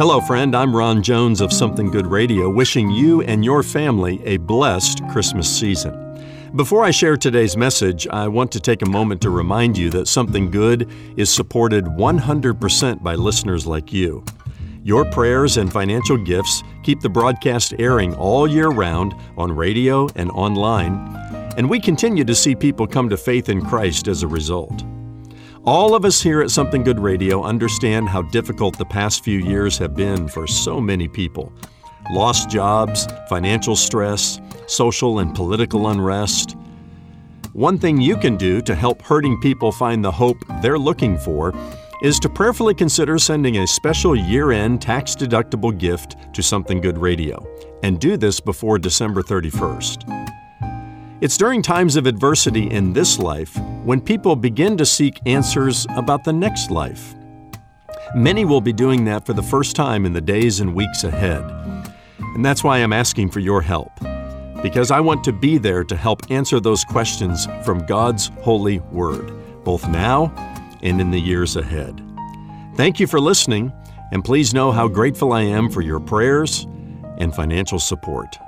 Hello, friend. I'm Ron Jones of Something Good Radio, wishing you and your family a blessed Christmas season. Before I share today's message, I want to take a moment to remind you that Something Good is supported 100% by listeners like you. Your prayers and financial gifts keep the broadcast airing all year round on radio and online, and we continue to see people come to faith in Christ as a result. All of us here at Something Good Radio understand how difficult the past few years have been for so many people. Lost jobs, financial stress, social and political unrest. One thing you can do to help hurting people find the hope they're looking for is to prayerfully consider sending a special year end tax deductible gift to Something Good Radio, and do this before December 31st. It's during times of adversity in this life when people begin to seek answers about the next life. Many will be doing that for the first time in the days and weeks ahead. And that's why I'm asking for your help, because I want to be there to help answer those questions from God's holy word, both now and in the years ahead. Thank you for listening, and please know how grateful I am for your prayers and financial support.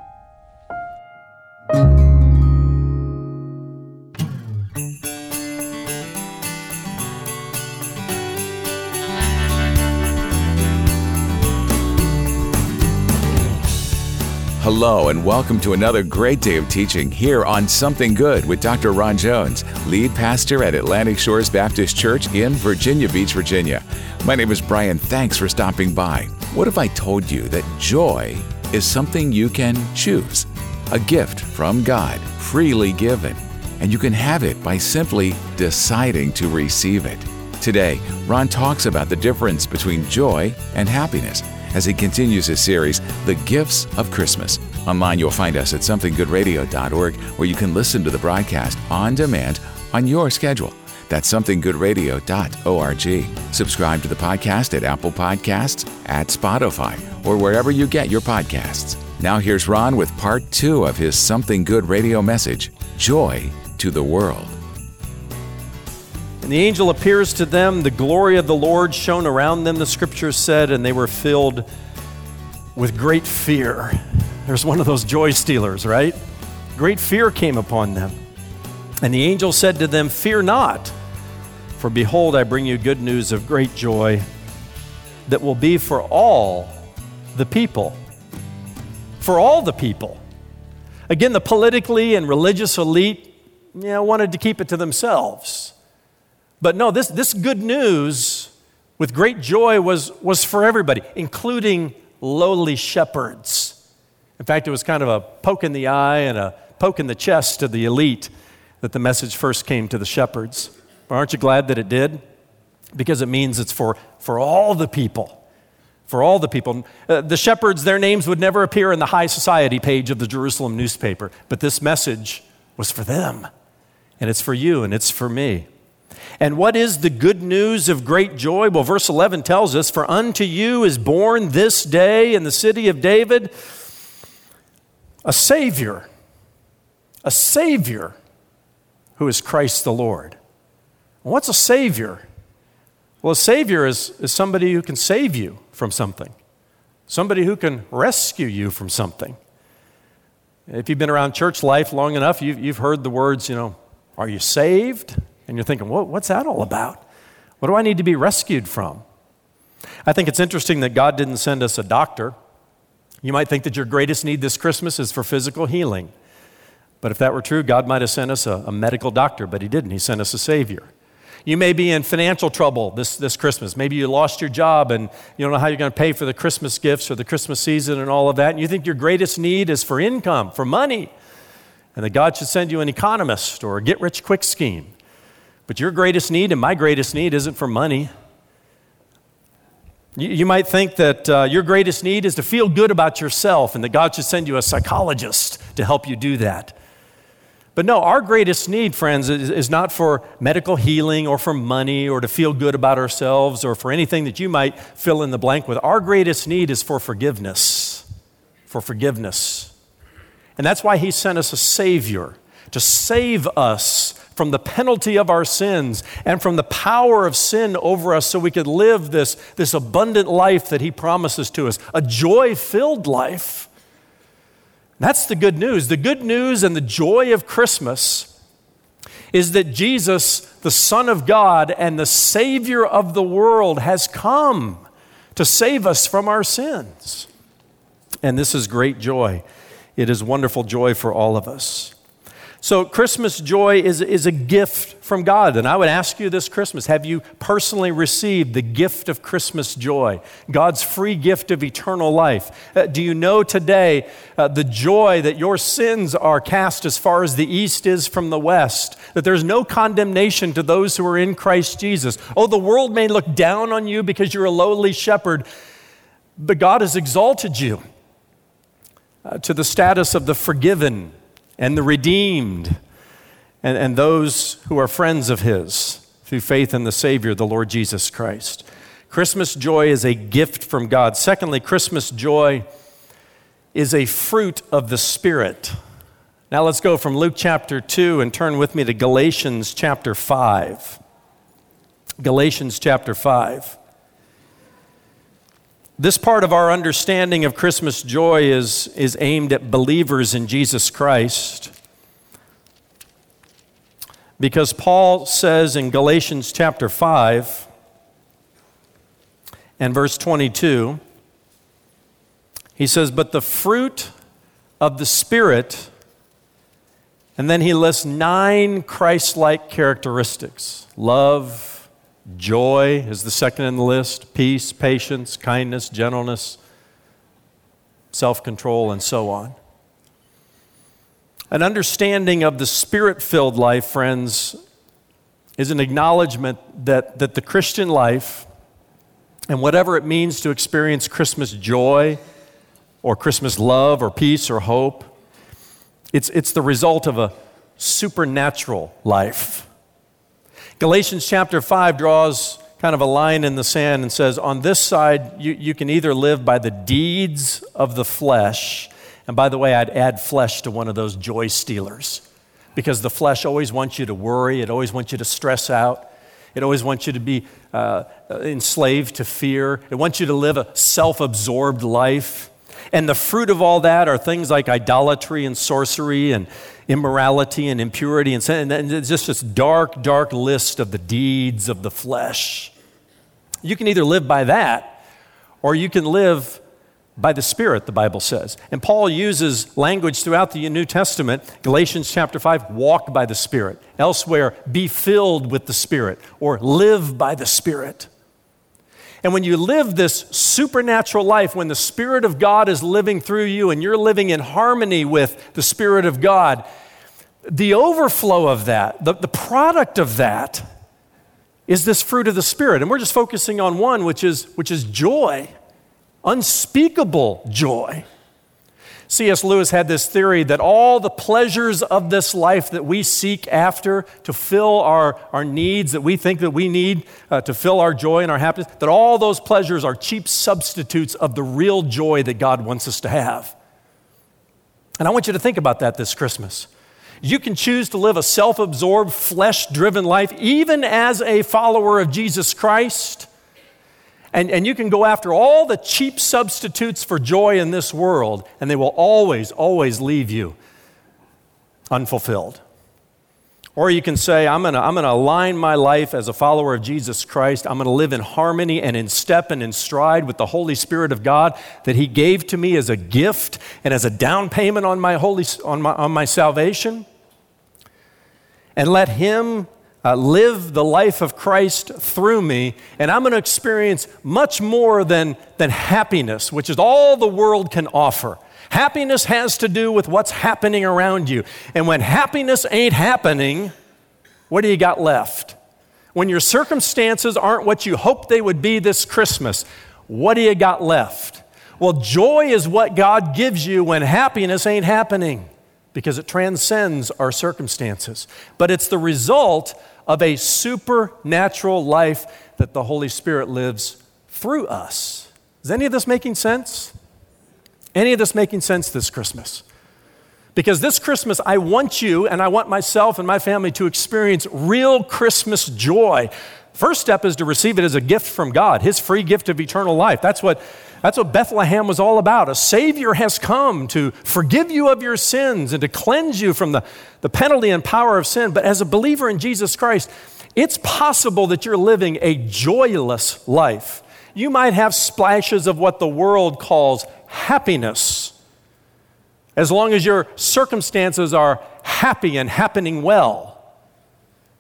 Hello, and welcome to another great day of teaching here on Something Good with Dr. Ron Jones, lead pastor at Atlantic Shores Baptist Church in Virginia Beach, Virginia. My name is Brian. Thanks for stopping by. What if I told you that joy is something you can choose? A gift from God, freely given, and you can have it by simply deciding to receive it. Today, Ron talks about the difference between joy and happiness as he continues his series, The Gifts of Christmas. Online, you'll find us at somethinggoodradio.org, where you can listen to the broadcast on demand on your schedule. That's somethinggoodradio.org. Subscribe to the podcast at Apple Podcasts, at Spotify, or wherever you get your podcasts. Now, here's Ron with part two of his Something Good radio message Joy to the World. And the angel appears to them, the glory of the Lord shone around them, the scriptures said, and they were filled with great fear. There's one of those joy stealers, right? Great fear came upon them. And the angel said to them, Fear not, for behold, I bring you good news of great joy that will be for all the people. For all the people. Again, the politically and religious elite know, wanted to keep it to themselves. But no, this, this good news with great joy was, was for everybody, including lowly shepherds. In fact, it was kind of a poke in the eye and a poke in the chest to the elite that the message first came to the shepherds. But aren't you glad that it did? Because it means it's for, for all the people. For all the people. Uh, the shepherds, their names would never appear in the high society page of the Jerusalem newspaper, but this message was for them. And it's for you and it's for me. And what is the good news of great joy? Well, verse 11 tells us, For unto you is born this day in the city of David a Savior, a Savior who is Christ the Lord. What's a Savior? Well, a Savior is, is somebody who can save you from something, somebody who can rescue you from something. If you've been around church life long enough, you've, you've heard the words, you know, are you saved? And you're thinking, well, what's that all about? What do I need to be rescued from? I think it's interesting that God didn't send us a doctor. You might think that your greatest need this Christmas is for physical healing. But if that were true, God might have sent us a, a medical doctor, but He didn't. He sent us a Savior. You may be in financial trouble this, this Christmas. Maybe you lost your job and you don't know how you're going to pay for the Christmas gifts or the Christmas season and all of that. And you think your greatest need is for income, for money, and that God should send you an economist or a get rich quick scheme. But your greatest need and my greatest need isn't for money. You, might think that uh, your greatest need is to feel good about yourself and that God should send you a psychologist to help you do that. But no, our greatest need, friends, is, is not for medical healing or for money or to feel good about ourselves or for anything that you might fill in the blank with. Our greatest need is for forgiveness. For forgiveness. And that's why He sent us a Savior to save us from the penalty of our sins and from the power of sin over us so we could live this, this abundant life that He promises to us, a joy filled life. That's the good news. The good news and the joy of Christmas is that Jesus, the Son of God and the Savior of the world, has come to save us from our sins. And this is great joy. It is wonderful joy for all of us. So, Christmas joy is, is a gift from God. And I would ask you this Christmas have you personally received the gift of Christmas joy, God's free gift of eternal life? Uh, do you know today uh, the joy that your sins are cast as far as the east is from the west? That there's no condemnation to those who are in Christ Jesus? Oh, the world may look down on you because you're a lowly shepherd, but God has exalted you uh, to the status of the forgiven and the redeemed and, and those who are friends of His through faith in the Savior, the Lord Jesus Christ. Christmas joy is a gift from God. Secondly, Christmas joy is a fruit of the Spirit. Now let's go from Luke chapter 2 and turn with me to Galatians chapter 5. Galatians chapter 5. This part of our understanding of Christmas joy is, is aimed at believers in Jesus Christ. Because Paul says in Galatians chapter 5 and verse 22, he says, But the fruit of the Spirit, and then he lists nine Christ like characteristics love, Joy is the second in the list peace, patience, kindness, gentleness, self control, and so on. An understanding of the spirit filled life, friends, is an acknowledgement that, that the Christian life and whatever it means to experience Christmas joy or Christmas love or peace or hope, it's, it's the result of a supernatural life. Galatians chapter 5 draws kind of a line in the sand and says, on this side, you, you can either live by the deeds of the flesh. And by the way, I'd add flesh to one of those joy stealers because the flesh always wants you to worry, it always wants you to stress out, it always wants you to be uh, enslaved to fear, it wants you to live a self absorbed life. And the fruit of all that are things like idolatry and sorcery and immorality and impurity and sin. And it's just this dark, dark list of the deeds of the flesh. You can either live by that or you can live by the Spirit, the Bible says. And Paul uses language throughout the New Testament. Galatians chapter 5, walk by the Spirit. Elsewhere, be filled with the Spirit or live by the Spirit. And when you live this supernatural life, when the Spirit of God is living through you and you're living in harmony with the Spirit of God, the overflow of that, the, the product of that, is this fruit of the Spirit. And we're just focusing on one, which is, which is joy, unspeakable joy. C.S. Lewis had this theory that all the pleasures of this life that we seek after to fill our, our needs, that we think that we need uh, to fill our joy and our happiness, that all those pleasures are cheap substitutes of the real joy that God wants us to have. And I want you to think about that this Christmas. You can choose to live a self absorbed, flesh driven life, even as a follower of Jesus Christ and, and you can go after all the cheap substitutes for joy in this world, and they will always, always leave you unfulfilled. Or you can say, I'm going to I'm going to align my life as a follower of Jesus Christ. I'm going to live in harmony and in step and in stride with the Holy Spirit of God that He gave to me as a gift and as a down payment on my, holy, on my, on my salvation. And let Him uh, live the life of Christ through me, and I'm going to experience much more than, than happiness, which is all the world can offer. Happiness has to do with what's happening around you. And when happiness ain't happening, what do you got left? When your circumstances aren't what you hoped they would be this Christmas, what do you got left? Well, joy is what God gives you when happiness ain't happening because it transcends our circumstances. But it's the result of a supernatural life that the Holy Spirit lives through us. Is any of this making sense? Any of this making sense this Christmas? Because this Christmas, I want you and I want myself and my family to experience real Christmas joy. First step is to receive it as a gift from God, His free gift of eternal life. That's what, that's what Bethlehem was all about. A Savior has come to forgive you of your sins and to cleanse you from the, the penalty and power of sin. But as a believer in Jesus Christ, it's possible that you're living a joyless life. You might have splashes of what the world calls happiness, as long as your circumstances are happy and happening well.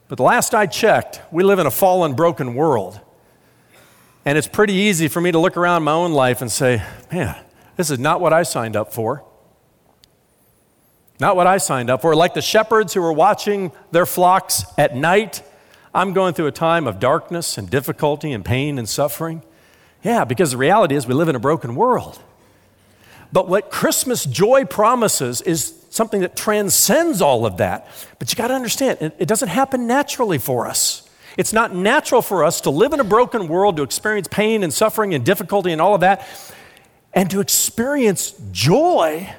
But the last I checked, we live in a fallen, broken world. And it's pretty easy for me to look around my own life and say, man, this is not what I signed up for. Not what I signed up for. Like the shepherds who were watching their flocks at night, I'm going through a time of darkness and difficulty and pain and suffering. Yeah, because the reality is we live in a broken world. But what Christmas joy promises is something that transcends all of that. But you got to understand, it, doesn't happen naturally for us. It's not natural for us to live in a broken world, to experience pain and suffering and difficulty and all of that, and to experience joy.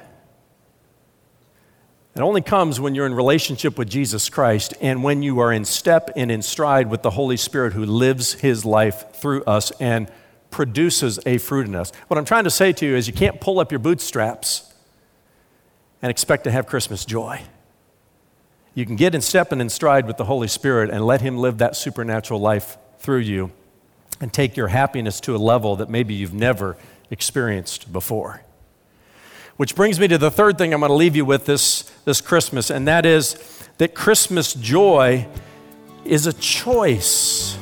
It only comes when you're in relationship with Jesus Christ and when you are in step and in stride with the Holy Spirit who lives his life through us and produces a fruit in us. What I'm trying to say to you is you can't pull up your bootstraps and expect to have Christmas joy. You can get in step and in stride with the Holy Spirit and let Him live that supernatural life through you and take your happiness to a level that maybe you've never experienced before. Which brings me to the third thing I'm going to leave you with this, this Christmas, and that is that Christmas joy is a choice.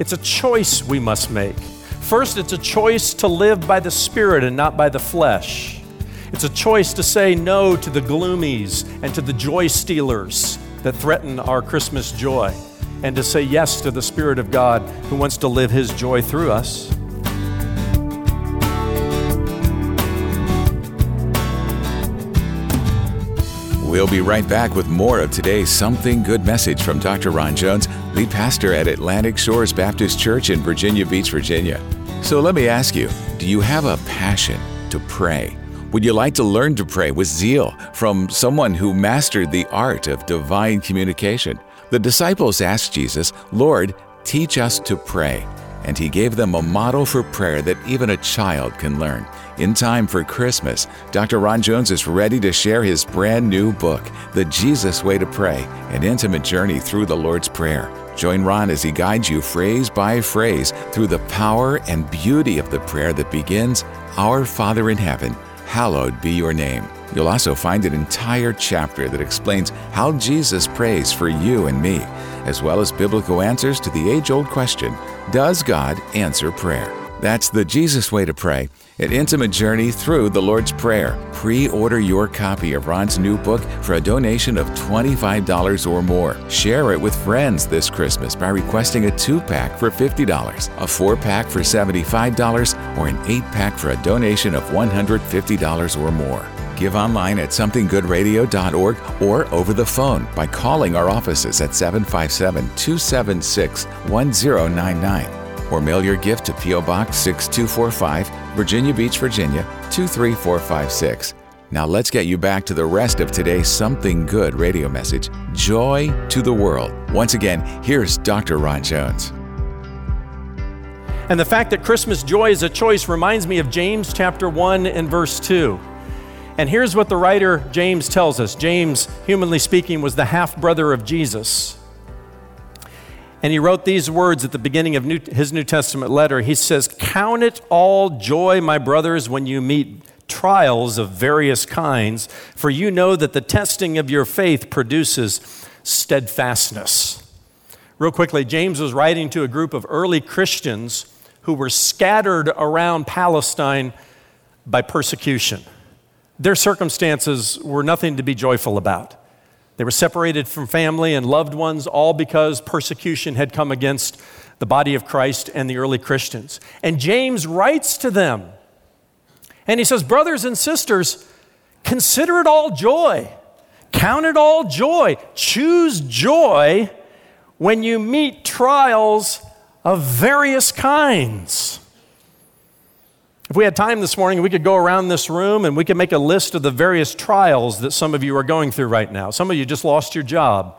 It's a choice we must make. First, it's a choice to live by the Spirit and not by the flesh. It's a choice to say no to the gloomies and to the joy stealers that threaten our Christmas joy, and to say yes to the Spirit of God who wants to live His joy through us. We'll be right back with more of today's Something Good message from Dr. Ron Jones, lead pastor at Atlantic Shores Baptist Church in Virginia Beach, Virginia. So let me ask you do you have a passion to pray? Would you like to learn to pray with zeal from someone who mastered the art of divine communication? The disciples asked Jesus, Lord, teach us to pray. And he gave them a model for prayer that even a child can learn. In time for Christmas, Dr. Ron Jones is ready to share his brand new book, The Jesus Way to Pray An Intimate Journey Through the Lord's Prayer. Join Ron as he guides you phrase by phrase through the power and beauty of the prayer that begins, Our Father in Heaven, hallowed be your name. You'll also find an entire chapter that explains how Jesus prays for you and me, as well as biblical answers to the age old question Does God answer prayer? That's the Jesus way to pray, an intimate journey through the Lord's Prayer. Pre order your copy of Ron's new book for a donation of $25 or more. Share it with friends this Christmas by requesting a two pack for $50, a four pack for $75, or an eight pack for a donation of $150 or more. Give online at somethinggoodradio.org or over the phone by calling our offices at 757 276 1099 or mail your gift to P.O. Box 6245, Virginia Beach, Virginia 23456. Now let's get you back to the rest of today's Something Good radio message Joy to the World. Once again, here's Dr. Ron Jones. And the fact that Christmas joy is a choice reminds me of James chapter 1 and verse 2. And here's what the writer James tells us James, humanly speaking, was the half brother of Jesus. And he wrote these words at the beginning of New, his New Testament letter. He says, Count it all joy, my brothers, when you meet trials of various kinds, for you know that the testing of your faith produces steadfastness. Real quickly, James was writing to a group of early Christians who were scattered around Palestine by persecution. Their circumstances were nothing to be joyful about. They were separated from family and loved ones, all because persecution had come against the body of Christ and the early Christians. And James writes to them, and he says, Brothers and sisters, consider it all joy. Count it all joy. Choose joy when you meet trials of various kinds. If we had time this morning, we could go around this room and we could make a list of the various trials that some of you are going through right now. Some of you just lost your job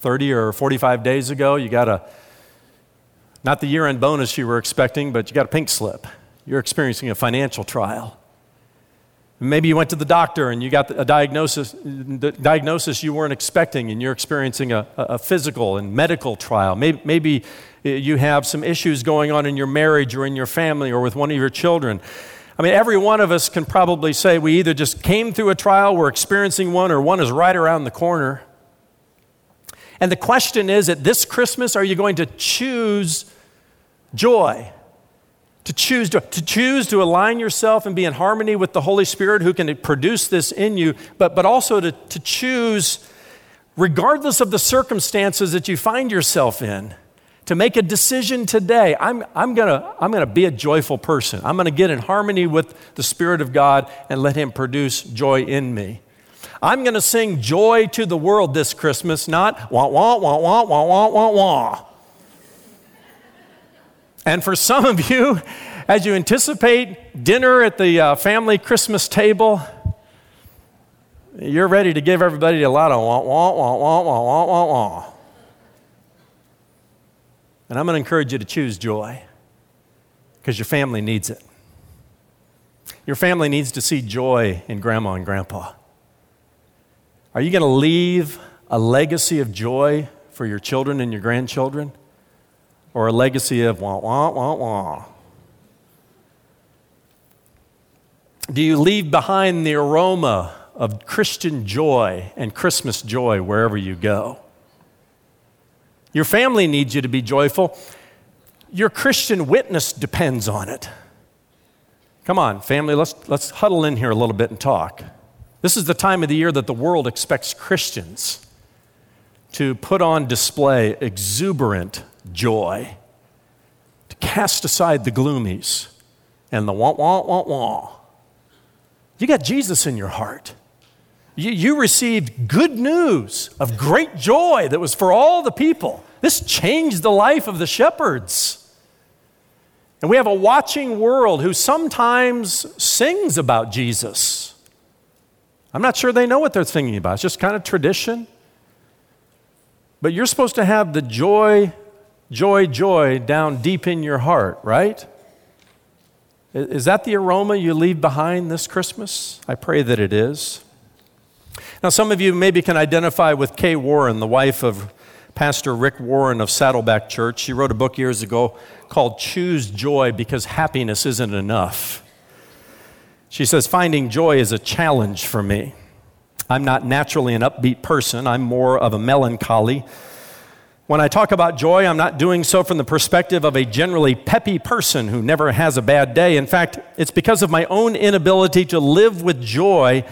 30 or 45 days ago. You got a, not the year end bonus you were expecting, but you got a pink slip. You're experiencing a financial trial. Maybe you went to the doctor and you got a diagnosis, diagnosis you weren't expecting, and you're experiencing a, a physical and medical trial. Maybe, maybe you have some issues going on in your marriage or in your family or with one of your children. I mean, every one of us can probably say we either just came through a trial, we're experiencing one, or one is right around the corner. And the question is at this Christmas, are you going to choose joy? To choose to, to choose to align yourself and be in harmony with the Holy Spirit who can produce this in you, but, but also to, to choose, regardless of the circumstances that you find yourself in, to make a decision today. I'm, I'm going to I'm to be a joyful person. I'm going to get in harmony with the Spirit of God and let Him produce joy in me. I'm going to sing joy to the world this Christmas, not wah, wah, wah, wah, wah, wah, wah, wah. And for some of you, as you anticipate dinner at the uh, family Christmas table, you're ready to give everybody a lot of wah, wah, wah, wah, wah, wah, wah, wah. And I'm going to encourage you to choose joy because your family needs it. Your family needs to see joy in grandma and grandpa. Are you going to leave a legacy of joy for your children and your grandchildren? Or a legacy of wah, wah, wah, wah? Do you leave behind the aroma of Christian joy and Christmas joy wherever you go? Your family needs you to be joyful. Your Christian witness depends on it. Come on, family, let's, let's huddle in here a little bit and talk. This is the time of the year that the world expects Christians to put on display exuberant joy, to cast aside the gloomies and the wah, wah, wah, wah. You got Jesus in your heart. You, you received good news of great joy that was for all the people. This changed the life of the shepherds. And we have a watching world who sometimes sings about Jesus. I'm not sure they know what they're singing about. It's just kind of tradition. But you're supposed to have the joy, joy, joy down deep in your heart, right? Is that the aroma you leave behind this Christmas? I pray that it is. Now, some of you maybe can identify with Kay Warren, the wife of Pastor Rick Warren of Saddleback Church. She wrote a book years ago called Choose Joy Because Happiness Isn't Enough. She says, Finding joy is a challenge for me. I'm not naturally an upbeat person, I'm more of a melancholy. When I talk about joy, I'm not doing so from the perspective of a generally peppy person who never has a bad day. In fact, it's because of my own inability to live with joy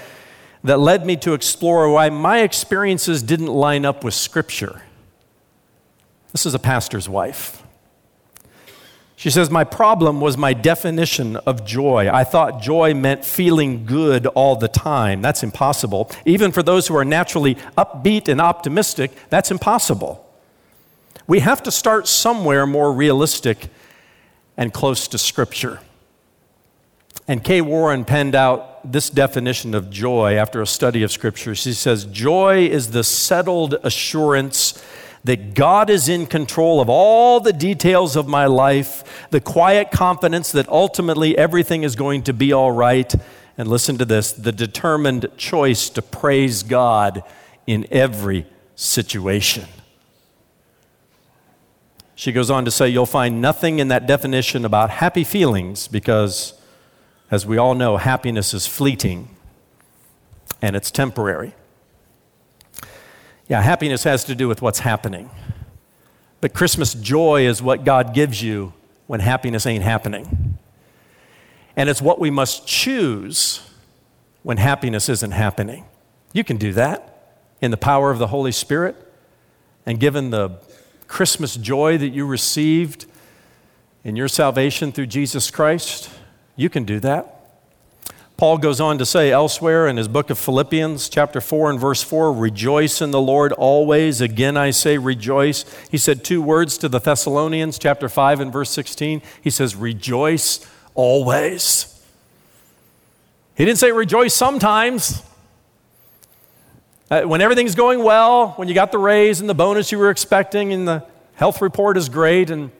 that led me to explore why my experiences didn't line up with Scripture. This is a pastor's wife. She says, My problem was my definition of joy. I thought joy meant feeling good all the time. That's impossible. Even for those who are naturally upbeat and optimistic, that's impossible. We have to start somewhere more realistic and close to Scripture. And Kay Warren penned out this definition of joy after a study of Scripture. She says, Joy is the settled assurance that God is in control of all the details of my life, the quiet confidence that ultimately everything is going to be all right. And listen to this the determined choice to praise God in every situation. She goes on to say, You'll find nothing in that definition about happy feelings because as we all know, happiness is fleeting and it's temporary. Yeah, happiness has to do with what's happening. But Christmas joy is what God gives you when happiness ain't happening. And it's what we must choose when happiness isn't happening. You can do that in the power of the Holy Spirit. And given the Christmas joy that you received in your salvation through Jesus Christ, you can do that. Paul goes on to say elsewhere in his book of Philippians, chapter 4 and verse 4, rejoice in the Lord always. Again, I say rejoice. He said two words to the Thessalonians, chapter 5 and verse 16. He says, rejoice always. He didn't say rejoice sometimes. Uh, when everything's going well, when you got the raise and the bonus you were expecting, and the health report is great, and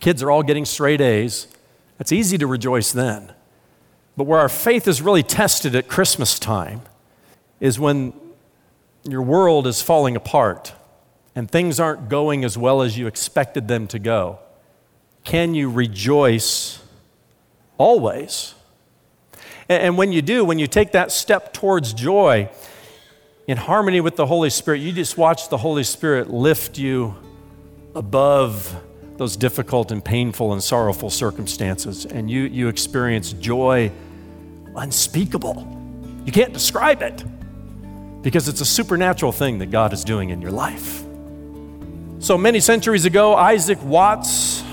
kids are all getting straight A's, it's easy to rejoice then. But where our faith is really tested at Christmas time is when your world is falling apart and things aren't going as well as you expected them to go. Can you rejoice always? And when you do, when you take that step towards joy in harmony with the Holy Spirit, you just watch the Holy Spirit lift you above those difficult and painful and sorrowful circumstances, and you, you experience joy unspeakable. You can't describe it because it's a supernatural thing that God is doing in your life. So many centuries ago, Isaac Watts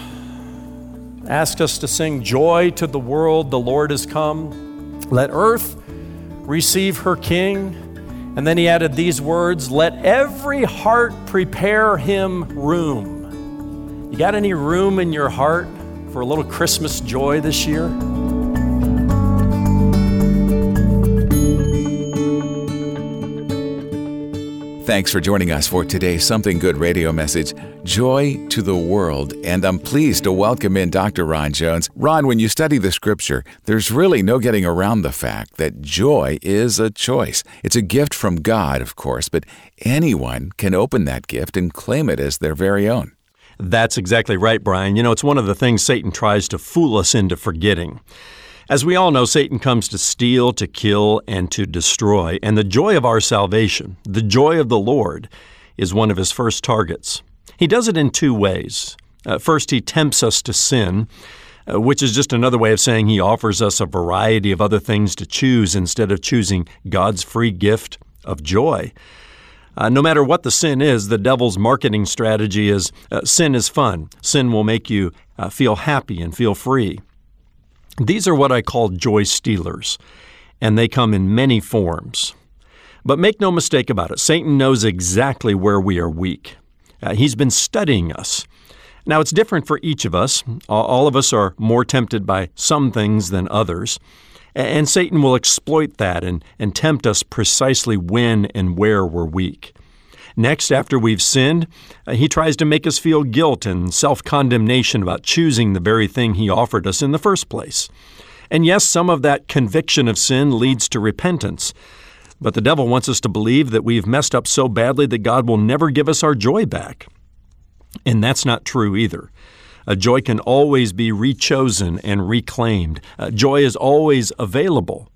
asked us to sing, Joy to the world, the Lord has come. Let earth receive her king. And then he added these words Let every heart prepare him room. You got any room in your heart for a little Christmas joy this year? Thanks for joining us for today's Something Good radio message, Joy to the World. And I'm pleased to welcome in Dr. Ron Jones. Ron, when you study the scripture, there's really no getting around the fact that joy is a choice. It's a gift from God, of course, but anyone can open that gift and claim it as their very own. That's exactly right, Brian. You know, it's one of the things Satan tries to fool us into forgetting. As we all know, Satan comes to steal, to kill, and to destroy. And the joy of our salvation, the joy of the Lord, is one of his first targets. He does it in two ways. Uh, first, he tempts us to sin, uh, which is just another way of saying he offers us a variety of other things to choose instead of choosing God's free gift of joy. Uh, no matter what the sin is, the devil's marketing strategy is uh, sin is fun. Sin will make you uh, feel happy and feel free. These are what I call joy stealers, and they come in many forms. But make no mistake about it, Satan knows exactly where we are weak. Uh, he's been studying us. Now, it's different for each of us. All of us are more tempted by some things than others. And Satan will exploit that and, and tempt us precisely when and where we're weak. Next, after we've sinned, uh, he tries to make us feel guilt and self condemnation about choosing the very thing he offered us in the first place. And yes, some of that conviction of sin leads to repentance. But the devil wants us to believe that we've messed up so badly that God will never give us our joy back. And that's not true either. A joy can always be rechosen and reclaimed. A joy is always available.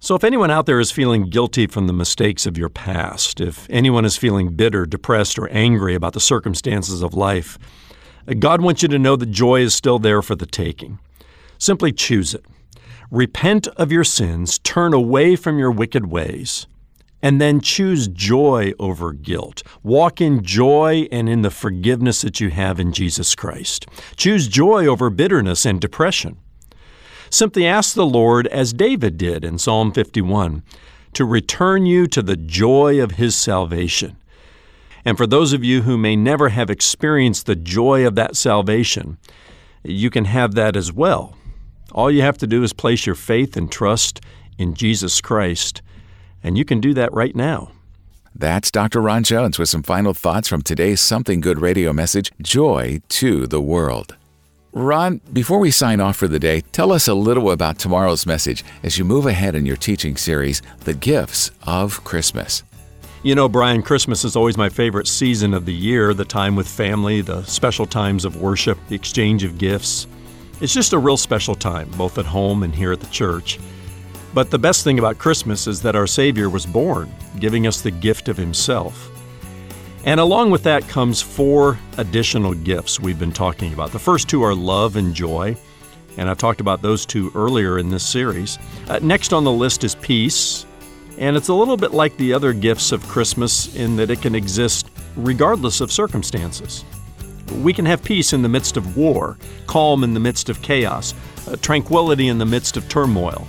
So, if anyone out there is feeling guilty from the mistakes of your past, if anyone is feeling bitter, depressed, or angry about the circumstances of life, uh, God wants you to know that joy is still there for the taking. Simply choose it. Repent of your sins, turn away from your wicked ways, and then choose joy over guilt. Walk in joy and in the forgiveness that you have in Jesus Christ. Choose joy over bitterness and depression. Simply ask the Lord, as David did in Psalm 51, to return you to the joy of his salvation. And for those of you who may never have experienced the joy of that salvation, you can have that as well. All you have to do is place your faith and trust in Jesus Christ, and you can do that right now. That's Dr. Ron Jones with some final thoughts from today's Something Good radio message Joy to the World. Ron, before we sign off for the day, tell us a little about tomorrow's message as you move ahead in your teaching series, The Gifts of Christmas. You know, Brian, Christmas is always my favorite season of the year the time with family, the special times of worship, the exchange of gifts. It's just a real special time, both at home and here at the church. But the best thing about Christmas is that our Savior was born, giving us the gift of Himself. And along with that comes four additional gifts we've been talking about. The first two are love and joy, and I've talked about those two earlier in this series. Uh, next on the list is peace, and it's a little bit like the other gifts of Christmas in that it can exist regardless of circumstances. We can have peace in the midst of war, calm in the midst of chaos, uh, tranquility in the midst of turmoil,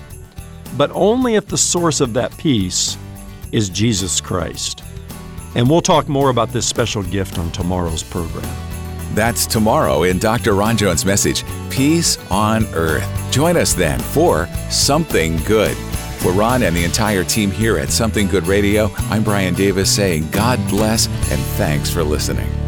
but only if the source of that peace is Jesus Christ. And we'll talk more about this special gift on tomorrow's program. That's tomorrow in Dr. Ron Jones' message, Peace on Earth. Join us then for Something Good. For Ron and the entire team here at Something Good Radio, I'm Brian Davis saying God bless and thanks for listening.